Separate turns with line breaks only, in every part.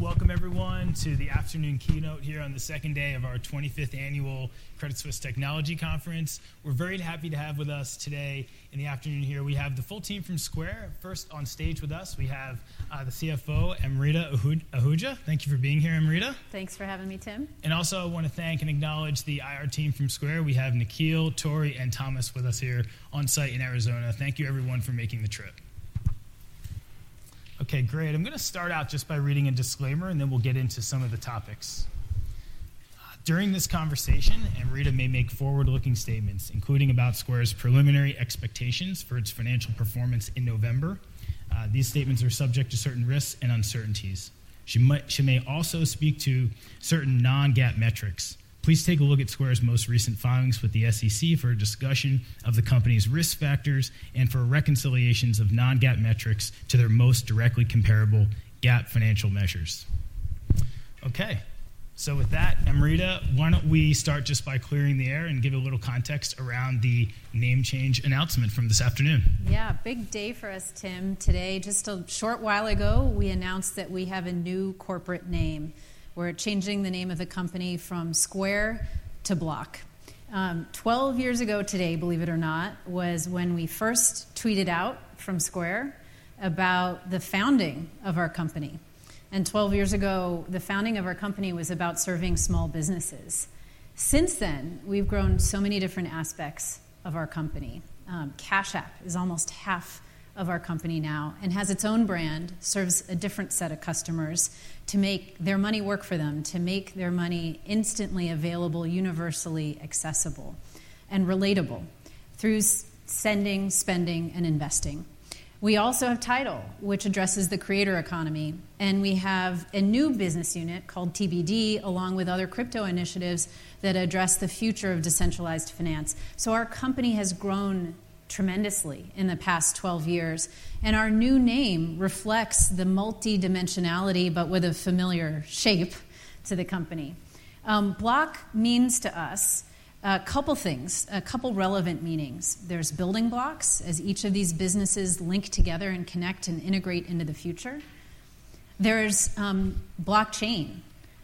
Welcome, everyone, to the afternoon keynote here on the second day of our 25th annual Credit Suisse Technology Conference. We're very happy to have with us today in the afternoon here. We have the full team from Square. First on stage with us, we have uh, the CFO, Amrita Ahuja. Thank you for being here, Amrita.
Thanks for having me, Tim.
And also, I want to thank and acknowledge the IR team from Square. We have Nikhil, Tori, and Thomas with us here on site in Arizona. Thank you, everyone, for making the trip. Okay, great. I'm going to start out just by reading a disclaimer, and then we'll get into some of the topics. Uh, during this conversation, Amrita may make forward looking statements, including about Square's preliminary expectations for its financial performance in November. Uh, these statements are subject to certain risks and uncertainties. She, might, she may also speak to certain non GAAP metrics. Please take a look at Square's most recent filings with the SEC for a discussion of the company's risk factors and for reconciliations of non GAAP metrics to their most directly comparable GAAP financial measures. Okay, so with that, Amrita, why don't we start just by clearing the air and give a little context around the name change announcement from this afternoon?
Yeah, big day for us, Tim. Today, just a short while ago, we announced that we have a new corporate name. We're changing the name of the company from Square to Block. Um, 12 years ago today, believe it or not, was when we first tweeted out from Square about the founding of our company. And 12 years ago, the founding of our company was about serving small businesses. Since then, we've grown so many different aspects of our company. Um, Cash App is almost half of our company now and has its own brand, serves a different set of customers to make their money work for them, to make their money instantly available, universally accessible, and relatable through sending, spending, and investing. We also have Tidal, which addresses the creator economy, and we have a new business unit called TBD, along with other crypto initiatives that address the future of decentralized finance. So our company has grown tremendously in the past 12 years. And our new name reflects the multidimensionality, but with a familiar shape to the company. Um, block means to us a couple things, a couple relevant meanings. There's building blocks, as each of these businesses link together and connect and integrate into the future. There's um, blockchain.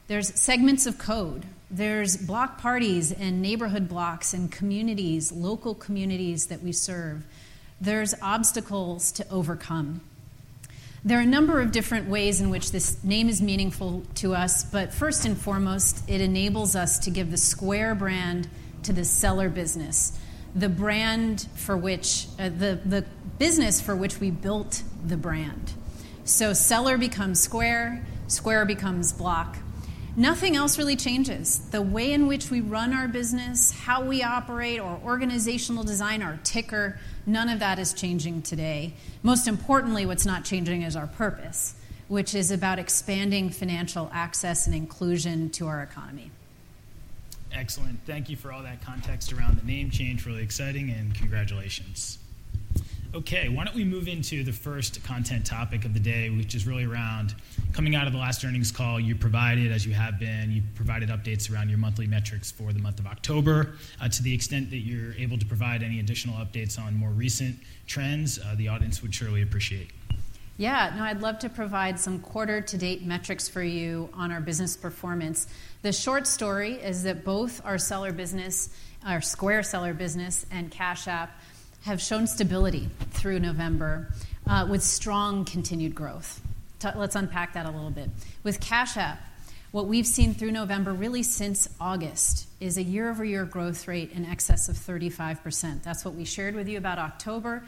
There's segments of code. There's block parties and neighborhood blocks and communities, local communities that we serve. There's obstacles to overcome. There are a number of different ways in which this name is meaningful to us, but first and foremost, it enables us to give the Square brand to the seller business, the brand for which, uh, the, the business for which we built the brand. So seller becomes Square, Square becomes Block, Nothing else really changes. The way in which we run our business, how we operate, our organizational design, our ticker, none of that is changing today. Most importantly, what's not changing is our purpose, which is about expanding financial access and inclusion to our economy.
Excellent. Thank you for all that context around the name change. Really exciting, and congratulations. Okay, why don't we move into the first content topic of the day, which is really around coming out of the last earnings call. You provided, as you have been, you provided updates around your monthly metrics for the month of October. Uh, to the extent that you're able to provide any additional updates on more recent trends, uh, the audience would surely appreciate.
Yeah, no, I'd love to provide some quarter to date metrics for you on our business performance. The short story is that both our seller business, our Square seller business, and Cash App have shown stability through November uh, with strong continued growth. let's unpack that a little bit. With Cash App, what we've seen through November, really since August, is a year over year growth rate in excess of 35%. That's what we shared with you about October,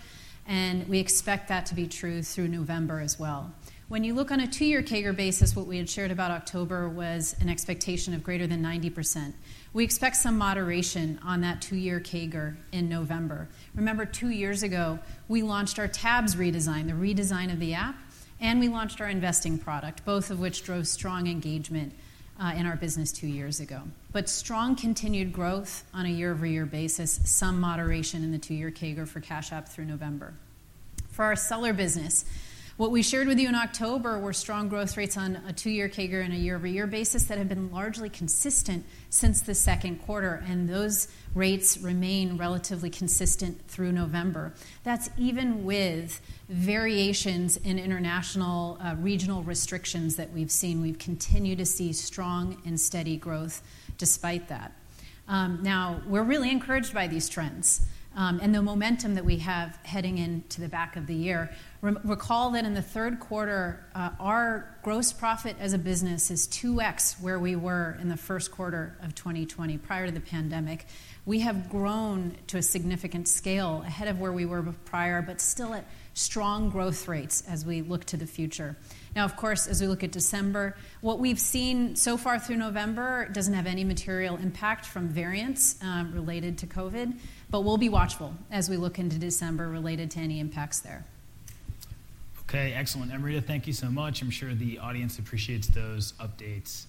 and we expect that to be true through November as well. When you look on a two year CAGR basis, what we had shared about October was an expectation of greater than 90%. We expect some moderation on that two year CAGR in November. Remember, two years ago, we launched our tabs redesign, the redesign of the app, and we launched our investing product, both of which drove strong engagement uh, in our business two years ago. But strong continued growth on a year over year basis, some moderation in the two year CAGR for Cash App through November. For our seller business, What we shared with you in October were strong growth rates on a two-year CAGR and a year-over-year basis that have been largely consistent since the second quarter, and those rates remain relatively consistent through November. That's even with variations in international uh, regional restrictions that we've seen. We've continued to see strong and steady growth despite that. Um, now, we're really encouraged by these trends um, and the momentum that we have heading into the back of the year. Recall that in the third quarter, uh, our gross profit as a business is 2x where we were in the first quarter of 2020 prior to the pandemic. We have grown to a significant scale ahead of where we were prior, but still at strong growth rates as we look to the future. Now, of course, as we look at December, what we've seen so far through November doesn't have any material impact from variants um, related to COVID, but we'll be watchful as we look into December related to any impacts there.
Okay, excellent. Amrita, thank you so much. I'm sure the audience appreciates those updates.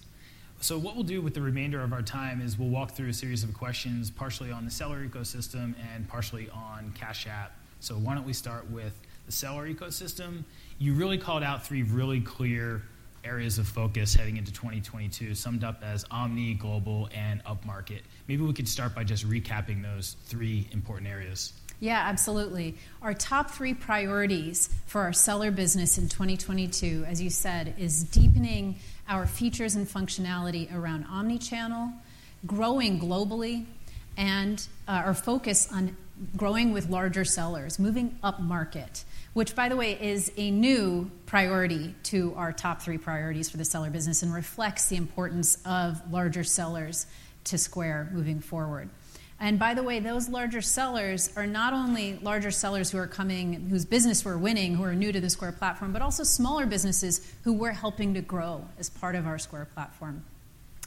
So what we'll do with the remainder of our time is we'll walk through a series of questions, partially on the seller ecosystem and partially on Cash App. So why don't we start with the seller ecosystem? You really called out three really clear areas of focus heading into 2022, summed up as omni, global, and upmarket. Maybe we could start by just recapping those three important areas.
Yeah, absolutely. Our top three priorities for our seller business in 2022, as you said, is deepening our features and functionality around omnichannel, growing globally, and uh, our focus on growing with larger sellers, moving upmarket, which, by the way, is a new priority to our top three priorities for the seller business and reflects the importance of larger sellers to Square moving forward. And by the way, those larger sellers are not only larger sellers who are coming, whose business we're winning, who are new to the Square platform, but also smaller businesses who we're helping to grow as part of our Square platform.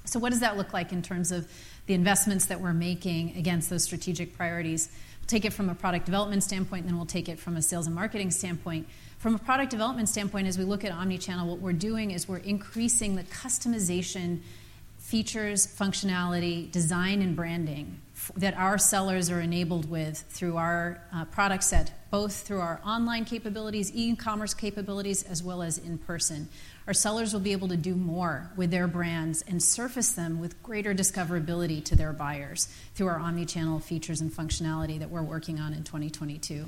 So what does that look like in terms of the investments that we're making against those strategic priorities? We'll take it from a product development standpoint, and then we'll take it from a sales and marketing standpoint. From a product development standpoint, as we look at omnichannel, what we're doing is we're increasing the customization features, functionality, design, and branding that our sellers are enabled with through our uh, product set, both through our online capabilities, e-commerce capabilities, as well as in person. Our sellers will be able to do more with their brands and surface them with greater discoverability to their buyers through our omnichannel features and functionality that we're working on in 2022.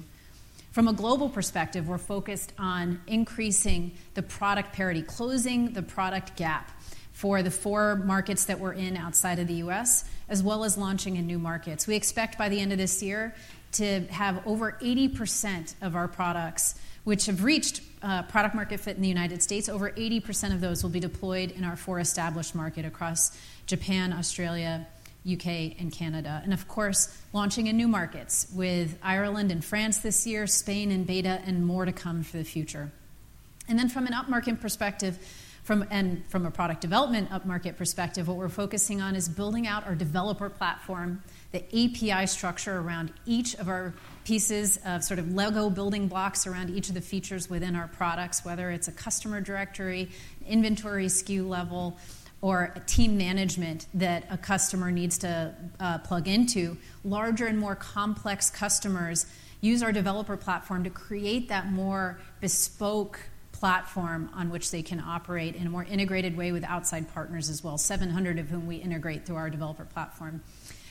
From a global perspective, we're focused on increasing the product parity, closing the product gap for the four markets that we're in outside of the U.S., as well as launching in new markets. We expect by the end of this year to have over 80% of our products, which have reached uh, product-market fit in the United States, over 80% of those will be deployed in our four established markets across Japan, Australia, U.K., and Canada. And of course, launching in new markets with Ireland and France this year, Spain in beta, and more to come for the future. And then from an upmarket perspective, and from a product development upmarket perspective, what we're focusing on is building out our developer platform, the API structure around each of our pieces of sort of Lego building blocks around each of the features within our products, whether it's a customer directory, inventory SKU level, or a team management that a customer needs to uh, plug into. Larger and more complex customers use our developer platform to create that more bespoke platform on which they can operate in a more integrated way with outside partners as well, 700 of whom we integrate through our developer platform,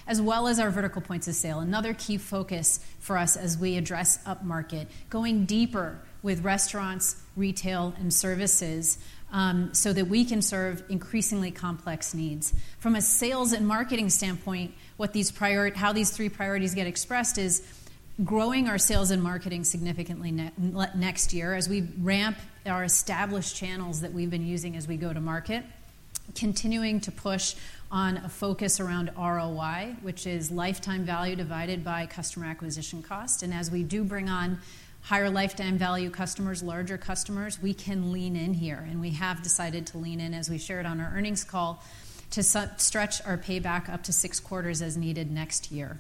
as well as our vertical points of sale. Another key focus for us as we address upmarket, going deeper with restaurants, retail, and services um, so that we can serve increasingly complex needs. From a sales and marketing standpoint, what these priori- how these three priorities get expressed is growing our sales and marketing significantly next year as we ramp our established channels that we've been using as we go to market, continuing to push on a focus around ROI, which is lifetime value divided by customer acquisition cost. And as we do bring on higher lifetime value customers, larger customers, we can lean in here. And we have decided to lean in, as we shared on our earnings call, to stretch our payback up to six quarters as needed next year.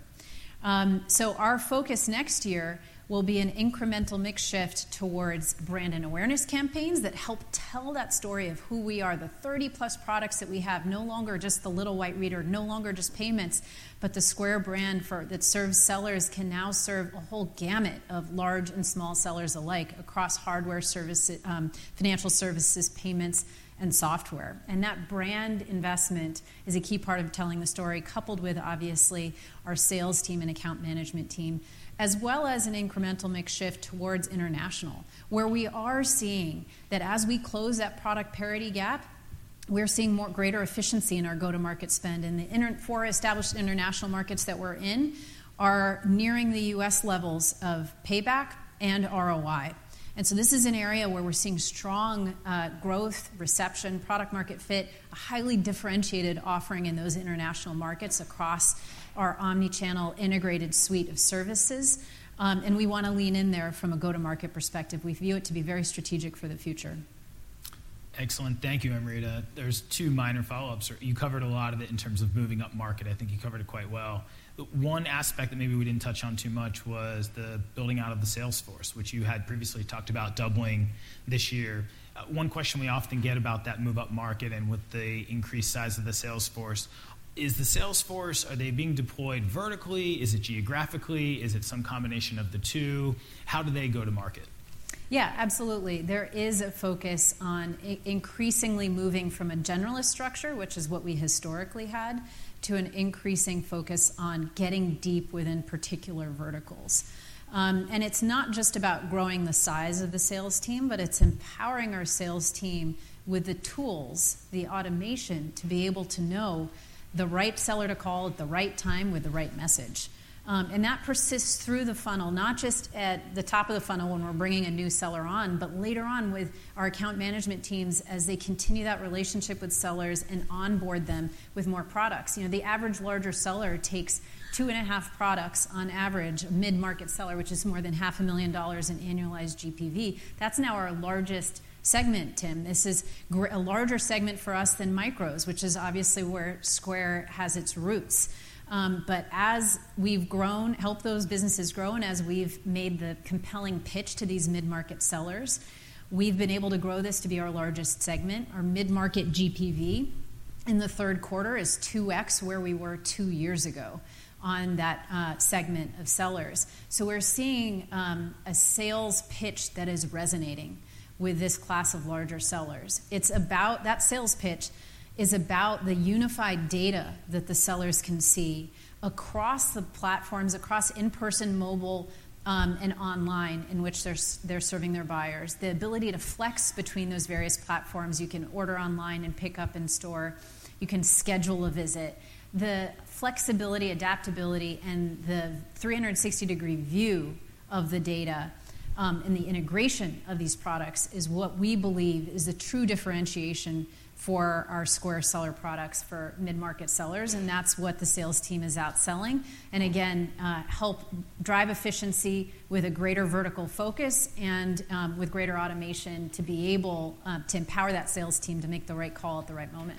So our focus next year will be an incremental mix shift towards brand and awareness campaigns that help tell that story of who we are. The 30 plus products that we have, no longer just the little white reader, no longer just payments, but the Square brand for, that serves sellers can now serve a whole gamut of large and small sellers alike across hardware services, um, financial services, payments, and software. And that brand investment is a key part of telling the story, coupled with obviously our sales team and account management team as well as an incremental mix shift towards international, where we are seeing that as we close that product parity gap, we're seeing more greater efficiency in our go-to-market spend. And the four established international markets that we're in are nearing the U.S. levels of payback and ROI. And so this is an area where we're seeing strong uh, growth, reception, product market fit, a highly differentiated offering in those international markets across our omni-channel integrated suite of services. Um, and we want to lean in there from a go-to-market perspective. We view it to be very strategic for the future.
Excellent. Thank you, Amrita. There's two minor follow-ups. You covered a lot of it in terms of moving up market. I think you covered it quite well. One aspect that maybe we didn't touch on too much was the building out of the sales force, which you had previously talked about doubling this year. Uh, one question we often get about that move up market and with the increased size of the sales force is the sales force are they being deployed vertically? Is it geographically? Is it some combination of the two? How do they go to market?
Yeah absolutely. There is a focus on increasingly moving from a generalist structure which is what we historically had to an increasing focus on getting deep within particular verticals um, and it's not just about growing the size of the sales team but it's empowering our sales team with the tools the automation to be able to know the right seller to call at the right time with the right message. Um, and that persists through the funnel, not just at the top of the funnel when we're bringing a new seller on, but later on with our account management teams as they continue that relationship with sellers and onboard them with more products. You know, the average larger seller takes two and a half products on average, a mid market seller, which is more than half a million dollars in annualized GPV. That's now our largest segment, Tim. This is a larger segment for us than micros, which is obviously where Square has its roots. Um, but as we've grown, helped those businesses grow, and as we've made the compelling pitch to these mid market sellers, we've been able to grow this to be our largest segment. Our mid market GPV in the third quarter is 2x where we were two years ago on that uh, segment of sellers. So we're seeing um, a sales pitch that is resonating with this class of larger sellers. It's about that sales pitch is about the unified data that the sellers can see across the platforms, across in person, mobile, um, and online in which they're, they're serving their buyers. The ability to flex between those various platforms. You can order online and pick up in store, you can schedule a visit. The flexibility, adaptability, and the 360 degree view of the data um, and the integration of these products is what we believe is the true differentiation for our Square seller products for mid market sellers, and that's what the sales team is out selling. And again, uh, help drive efficiency with a greater vertical focus and um, with greater automation to be able uh, to empower that sales team to make the right call at the right moment.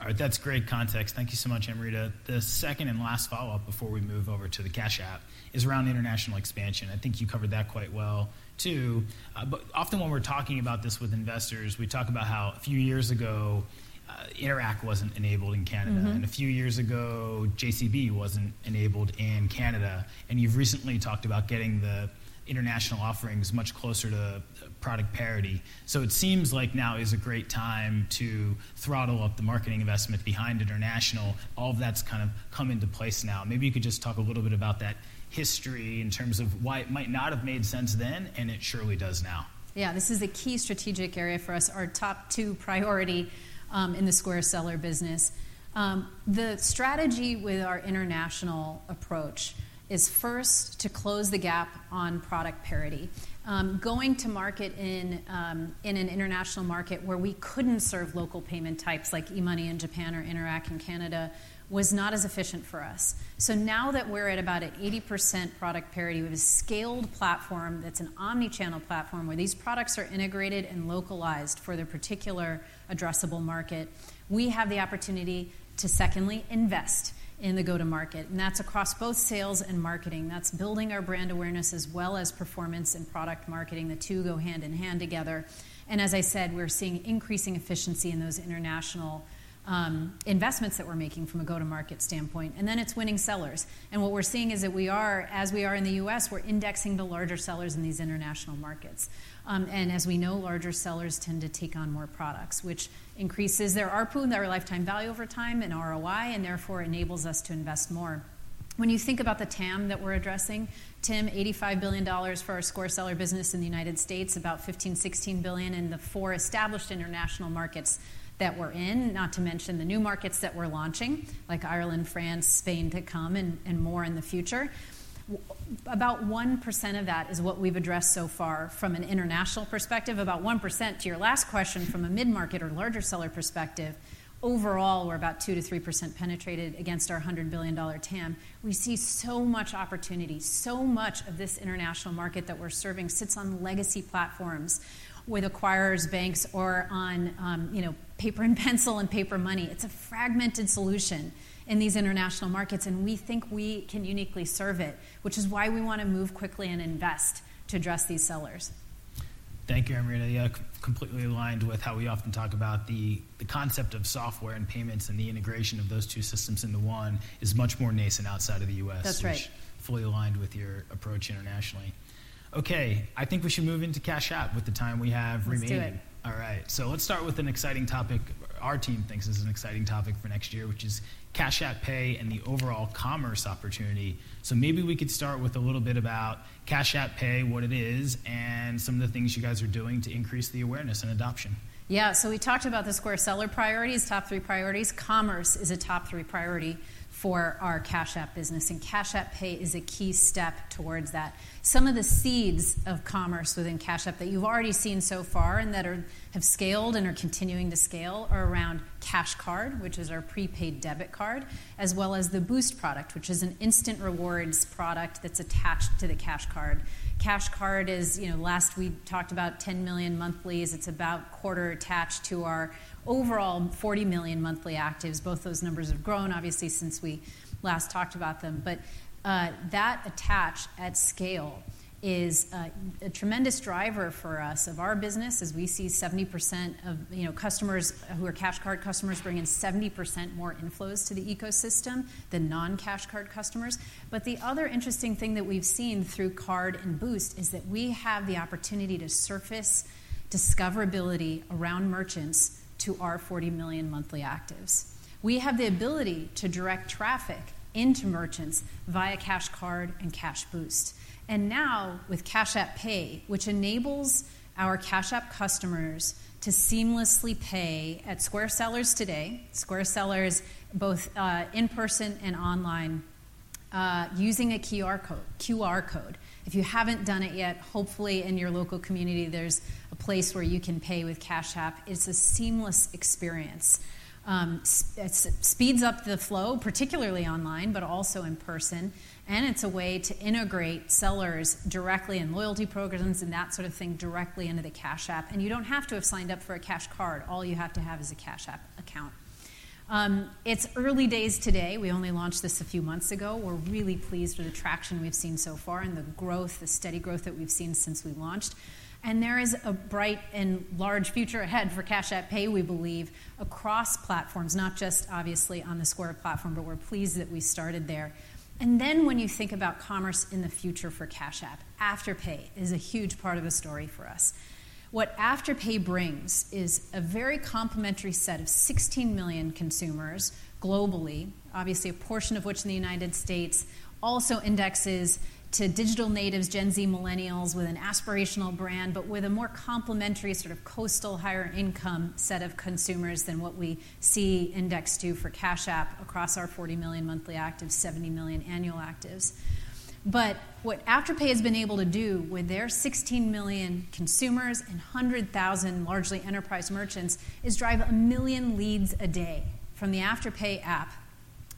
All right, that's great context. Thank you so much, Amrita. The second and last follow up before we move over to the Cash App is around international expansion. I think you covered that quite well, too. Uh, but often when we're talking about this with investors, we talk about how a few years ago, uh, Interac wasn't enabled in Canada, mm-hmm. and a few years ago, JCB wasn't enabled in Canada. And you've recently talked about getting the international offerings much closer to product parity. So it seems like now is a great time to throttle up the marketing investment behind international. All of that's kind of come into place now. Maybe you could just talk a little bit about that history in terms of why it might not have made sense then, and it surely does now.
Yeah, this is a key strategic area for us, our top two priority um, in the Square Seller business. Um, the strategy with our international approach is first to close the gap on product parity. Um, going to market in, um, in an international market where we couldn't serve local payment types like eMoney in Japan or Interac in Canada was not as efficient for us. So now that we're at about an 80% product parity, we have a scaled platform that's an omni channel platform where these products are integrated and localized for their particular addressable market. We have the opportunity to, secondly, invest in the go-to-market, and that's across both sales and marketing. That's building our brand awareness as well as performance and product marketing. The two go hand in hand together. And as I said, we're seeing increasing efficiency in those international Um, investments that we're making from a go-to-market standpoint. And then it's winning sellers. And what we're seeing is that we are, as we are in the U.S., we're indexing to larger sellers in these international markets. Um, and as we know, larger sellers tend to take on more products, which increases their ARPU and their lifetime value over time and ROI, and therefore enables us to invest more. When you think about the TAM that we're addressing, Tim, $85 billion for our Square seller business in the United States, about $15-$16 billion in the four established international markets that we're in, not to mention the new markets that we're launching, like Ireland, France, Spain to come, and and more in the future. About 1% of that is what we've addressed so far from an international perspective. About 1%, to your last question, from a mid-market or larger seller perspective. Overall, we're about 2%-3% penetrated against our $100 billion TAM. We see so much opportunity. So much of this international market that we're serving sits on legacy platforms with acquirers, banks, or on, um, you know, paper and pencil and paper money. It's a fragmented solution in these international markets, and we think we can uniquely serve it, which is why we want to move quickly and invest to address these sellers.
Thank you, Amrita. Yeah, completely aligned with how we often talk about the the concept of software and payments, and the integration of those two systems into one is much more nascent outside of the U.S.
That's right.
Fully aligned with your approach internationally. Okay, I think we should move into Cash App with the time we have remaining.
Let's it.
All right, so let's start with an exciting topic our team thinks is an exciting topic for next year, which is Cash App Pay and the overall commerce opportunity. So maybe we could start with a little bit about Cash App Pay, what it is, and some of the things you guys are doing to increase the awareness and adoption.
Yeah, so we talked about the Square seller priorities, top three priorities. Commerce is a top three priority for our Cash App business, and Cash App Pay is a key step towards that. Some of the seeds of commerce within Cash App that you've already seen so far and that have scaled and are continuing to scale are around Cash Card, which is our prepaid debit card, as well as the Boost product, which is an instant rewards product that's attached to the Cash Card. Cash Card is, you know, last we talked about 10 million monthlies. It's about quarter attached to our overall 40 million monthly actives. Both those numbers have grown, obviously, since we last talked about them. But uh, that attach at scale is uh, a tremendous driver for us of our business, as we see 70% of, you know, customers who are Cash Card customers bring in 70% more inflows to the ecosystem than non-Cash Card customers. But the other interesting thing that we've seen through Card and Boost is that we have the opportunity to surface discoverability around merchants to our 40 million monthly actives. We have the ability to direct traffic into merchants via Cash Card and Cash Boost. And now, with Cash App Pay, which enables our Cash App customers to seamlessly pay at Square sellers today, Square sellers, both uh, in person and online, uh, using a QR code. If you haven't done it yet, hopefully in your local community, there's a place where you can pay with Cash App. It's a seamless experience. Um, it speeds up the flow, particularly online, but also in person, and it's a way to integrate sellers directly in loyalty programs and that sort of thing directly into the Cash App. And you don't have to have signed up for a Cash Card. All you have to have is a Cash App account. Um, it's early days today. We only launched this a few months ago. We're really pleased with the traction we've seen so far and the growth, the steady growth that we've seen since we launched. And there is a bright and large future ahead for Cash App Pay, we believe, across platforms, not just obviously on the Square platform, but we're pleased that we started there. And then when you think about commerce in the future for Cash App, Afterpay is a huge part of the story for us. What Afterpay brings is a very complementary set of 16 million consumers globally, obviously, a portion of which in the United States also indexes to digital natives, Gen Z, millennials, with an aspirational brand, but with a more complementary, sort of coastal, higher income set of consumers than what we see indexed to for Cash App across our 40 million monthly actives, 70 million annual actives. But what Afterpay has been able to do with their 16 million consumers and 100,000, largely enterprise merchants, is drive a 1 million leads a day from the Afterpay app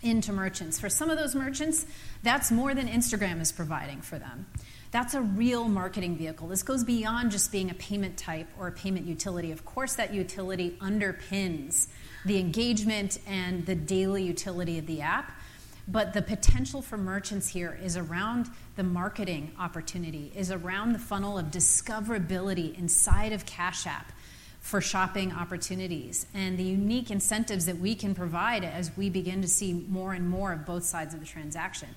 into merchants. For some of those merchants, that's more than Instagram is providing for them. That's a real marketing vehicle. This goes beyond just being a payment type or a payment utility. Of course, that utility underpins the engagement and the daily utility of the app, But the potential for merchants here is around the marketing opportunity, is around the funnel of discoverability inside of Cash App for shopping opportunities and the unique incentives that we can provide as we begin to see more and more of both sides of the transaction.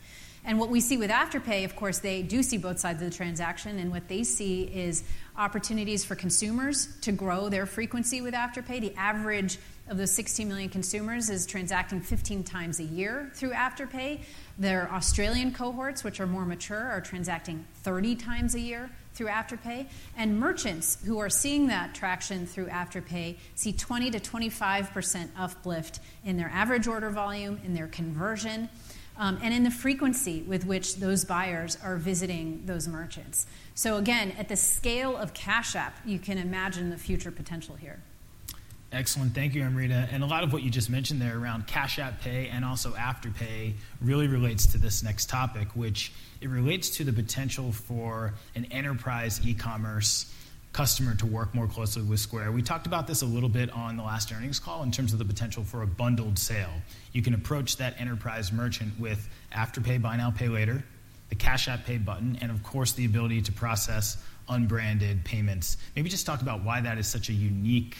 And what we see with Afterpay, of course, they do see both sides of the transaction, and what they see is opportunities for consumers to grow their frequency with Afterpay. The average of those 16 million consumers is transacting 15 times a year through Afterpay. Their Australian cohorts, which are more mature, are transacting 30 times a year through Afterpay. And merchants who are seeing that traction through Afterpay see 20 to 25% uplift in their average order volume, in their conversion, um, and in the frequency with which those buyers are visiting those merchants. So, again, at the scale of Cash App, you can imagine the future potential here.
Excellent. Thank you, Amrita. And a lot of what you just mentioned there around Cash App Pay and also Afterpay really relates to this next topic, which it relates to the potential for an enterprise e commerce customer to work more closely with Square. We talked about this a little bit on the last earnings call in terms of the potential for a bundled sale. You can approach that enterprise merchant with Afterpay, Buy Now, Pay Later, the Cash App Pay button, and of course the ability to process unbranded payments. Maybe just talk about why that is such a unique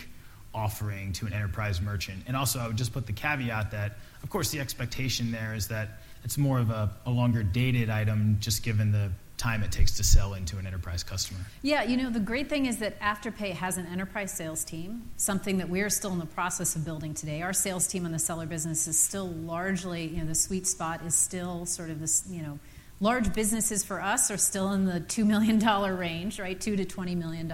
offering to an enterprise merchant. And also, I would just put the caveat that, of course, the expectation there is that it's more of a, a longer dated item just given the time it takes to sell into an enterprise customer.
Yeah, you know, the great thing is that Afterpay has an enterprise sales team, something that we're still in the process of building today. Our sales team on the seller business is still largely, you know, the sweet spot is still sort of this, you know, large businesses for us are still in the $2 million range, right? 2 to $20 million.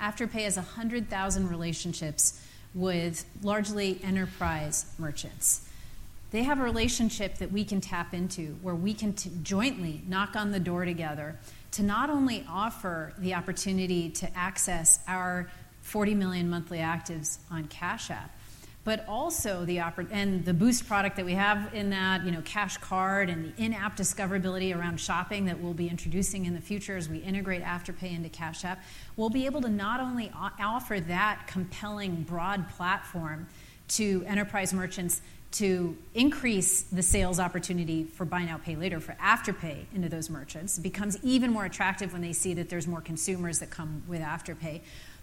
Afterpay has 100,000 relationships with largely enterprise merchants. They have a relationship that we can tap into where we can t- jointly knock on the door together to not only offer the opportunity to access our 40 million monthly actives on Cash App, but also the and the boost product that we have in that, you know, cash card and the in-app discoverability around shopping that we'll be introducing in the future as we integrate Afterpay into Cash App, we'll be able to not only offer that compelling broad platform to enterprise merchants to increase the sales opportunity for buy now pay later for Afterpay into those merchants it becomes even more attractive when they see that there's more consumers that come with Afterpay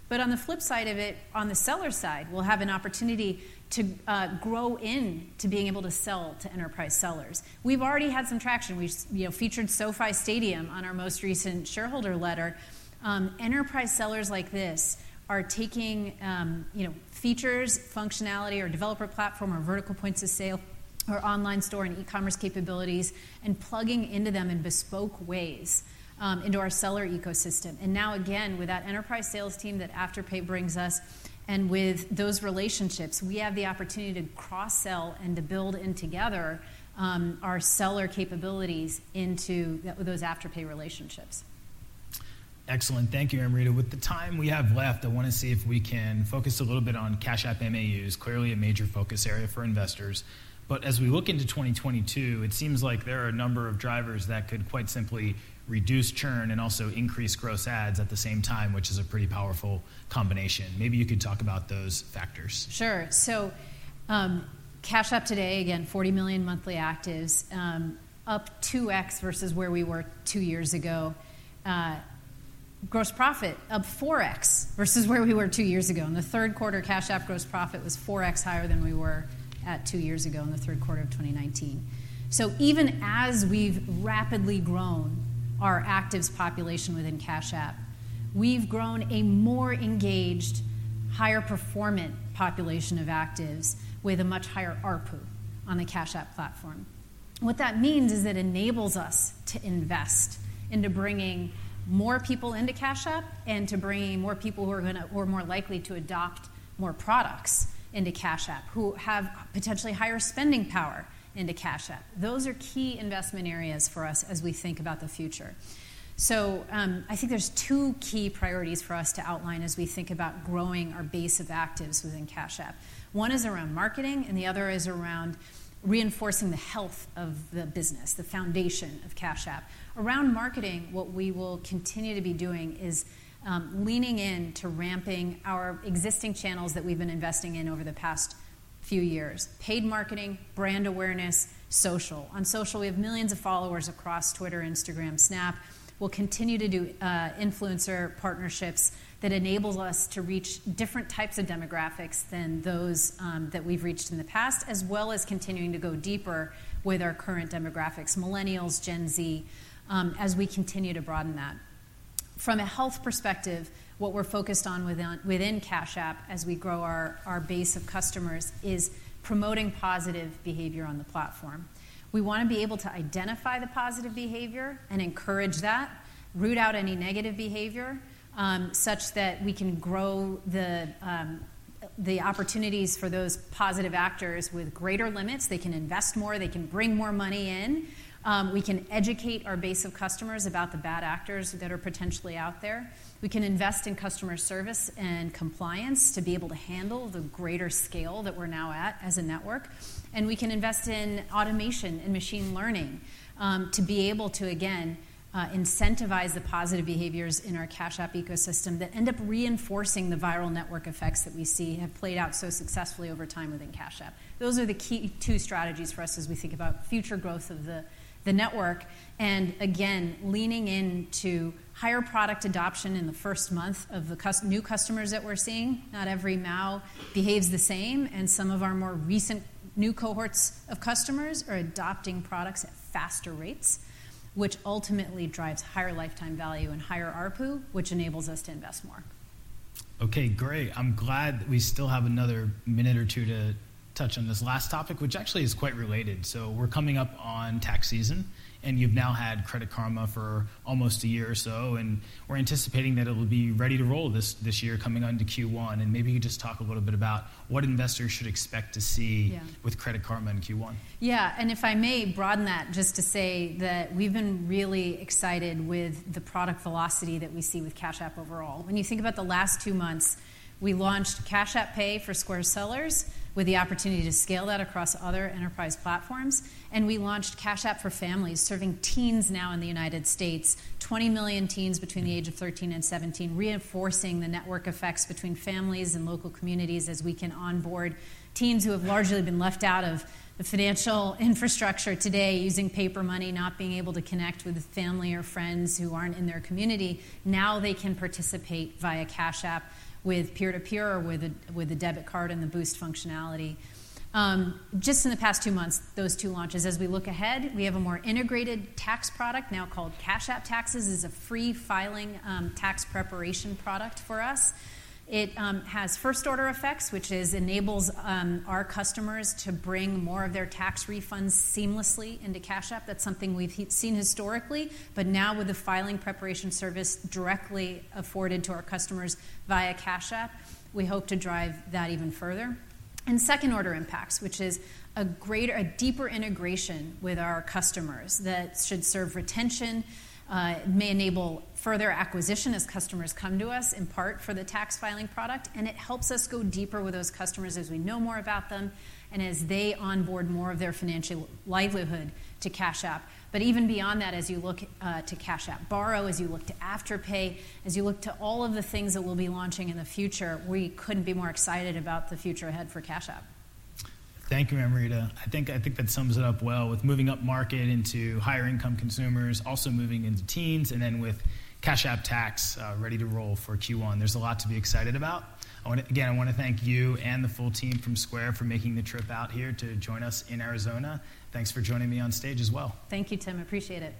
but on the flip side of it on the seller side we'll have an opportunity to uh, grow in to being able to sell to enterprise sellers. We've already had some traction. We you know, featured SoFi Stadium on our most recent shareholder letter. Um, enterprise sellers like this are taking um, you know, features, functionality, or developer platform, or vertical points of sale, or online store and e-commerce capabilities, and plugging into them in bespoke ways um, into our seller ecosystem. And now, again, with that enterprise sales team that Afterpay brings us, and with those relationships, we have the opportunity to cross-sell and to build in together um, our seller capabilities into those Afterpay relationships.
Excellent. Thank you, Amrita. With the time we have left, I want to see if we can focus a little bit on Cash App MAUs, clearly a major focus area for investors. But as we look into 2022, it seems like there are a number of drivers that could quite simply reduce churn and also increase gross adds at the same time, which is a pretty powerful combination. Maybe you could talk about those factors.
Sure. So, um, Cash App today, again, 40 million monthly actives, um, up 2x versus where we were two years ago. Uh, gross profit up 4x versus where we were two years ago. In the third quarter, Cash App gross profit was 4x higher than we were at two years ago in the third quarter of 2019. So even as we've rapidly grown our actives population within Cash App, we've grown a more engaged, higher performant population of actives with a much higher ARPU on the Cash App platform. What that means is it enables us to invest into bringing more people into Cash App and to bringing more people who are going to or more likely to adopt more products into Cash App, who have potentially higher spending power into Cash App. Those are key investment areas for us as we think about the future. So um, I think there's two key priorities for us to outline as we think about growing our base of actives within Cash App. One is around marketing, and the other is around reinforcing the health of the business, the foundation of Cash App. Around marketing, what we will continue to be doing is um, leaning in to ramping our existing channels that we've been investing in over the past few years paid marketing, brand awareness, social. On social, we have millions of followers across Twitter, Instagram, Snap. We'll continue to do uh, influencer partnerships that enables us to reach different types of demographics than those um, that we've reached in the past, as well as continuing to go deeper with our current demographics, millennials, Gen Z, um, as we continue to broaden that. From a health perspective, what we're focused on within, within Cash App as we grow our, our base of customers is promoting positive behavior on the platform. We want to be able to identify the positive behavior and encourage that, root out any negative behavior, um, such that we can grow the um, the opportunities for those positive actors with greater limits. They can invest more, they can bring more money in. Um, we can educate our base of customers about the bad actors that are potentially out there. We can invest in customer service and compliance to be able to handle the greater scale that we're now at as a network. And we can invest in automation and machine learning um, to be able to, again, uh, incentivize the positive behaviors in our Cash App ecosystem that end up reinforcing the viral network effects that we see have played out so successfully over time within Cash App. Those are the key two strategies for us as we think about future growth of the, the network. And again, leaning into higher product adoption in the first month of the new customers that we're seeing. Not every MAU behaves the same, and some of our more recent new cohorts of customers are adopting products at faster rates which ultimately drives higher lifetime value and higher ARPU, which enables us to invest more.
Okay, great. I'm glad we still have another minute or two to touch on this last topic, which actually is quite related. So, we're coming up on tax season and you've now had Credit Karma for almost a year or so, and we're anticipating that it will be ready to roll this, this year coming on to Q1. And maybe you could just talk a little bit about what investors should expect to see yeah. with Credit Karma in Q1.
Yeah, and if I may broaden that just to say that we've been really excited with the product velocity that we see with Cash App overall. When you think about the last two months, we launched Cash App Pay for Square sellers with the opportunity to scale that across other enterprise platforms. And we launched Cash App for Families, serving teens now in the United States 20 million teens between the age of 13 and 17, reinforcing the network effects between families and local communities as we can onboard teens who have largely been left out of the financial infrastructure today using paper money, not being able to connect with family or friends who aren't in their community. Now they can participate via Cash App with peer to peer or with a, with a debit card and the boost functionality. Um, just in the past two months, those two launches. As we look ahead, we have a more integrated tax product now called Cash App Taxes. is a free filing um, tax preparation product for us. It um, has first order effects, which is enables um, our customers to bring more of their tax refunds seamlessly into Cash App. That's something we've seen historically, but now with the filing preparation service directly afforded to our customers via Cash App, we hope to drive that even further. And second order impacts, which is a greater, a deeper integration with our customers that should serve retention it may enable further acquisition as customers come to us, in part for the tax filing product, and it helps us go deeper with those customers as we know more about them and as they onboard more of their financial livelihood to Cash App. But even beyond that, as you look uh, to Cash App Borrow, as you look to Afterpay, as you look to all of the things that we'll be launching in the future, we couldn't be more excited about the future ahead for Cash App.
Thank you, Amrita. I think I think that sums it up well with moving up market into higher income consumers, also moving into teens, and then with Cash App Tax uh, ready to roll for Q1. There's a lot to be excited about. I want to, again, I want to thank you and the full team from Square for making the trip out here to join us in Arizona. Thanks for joining me on stage as well.
Thank you, Tim. Appreciate it.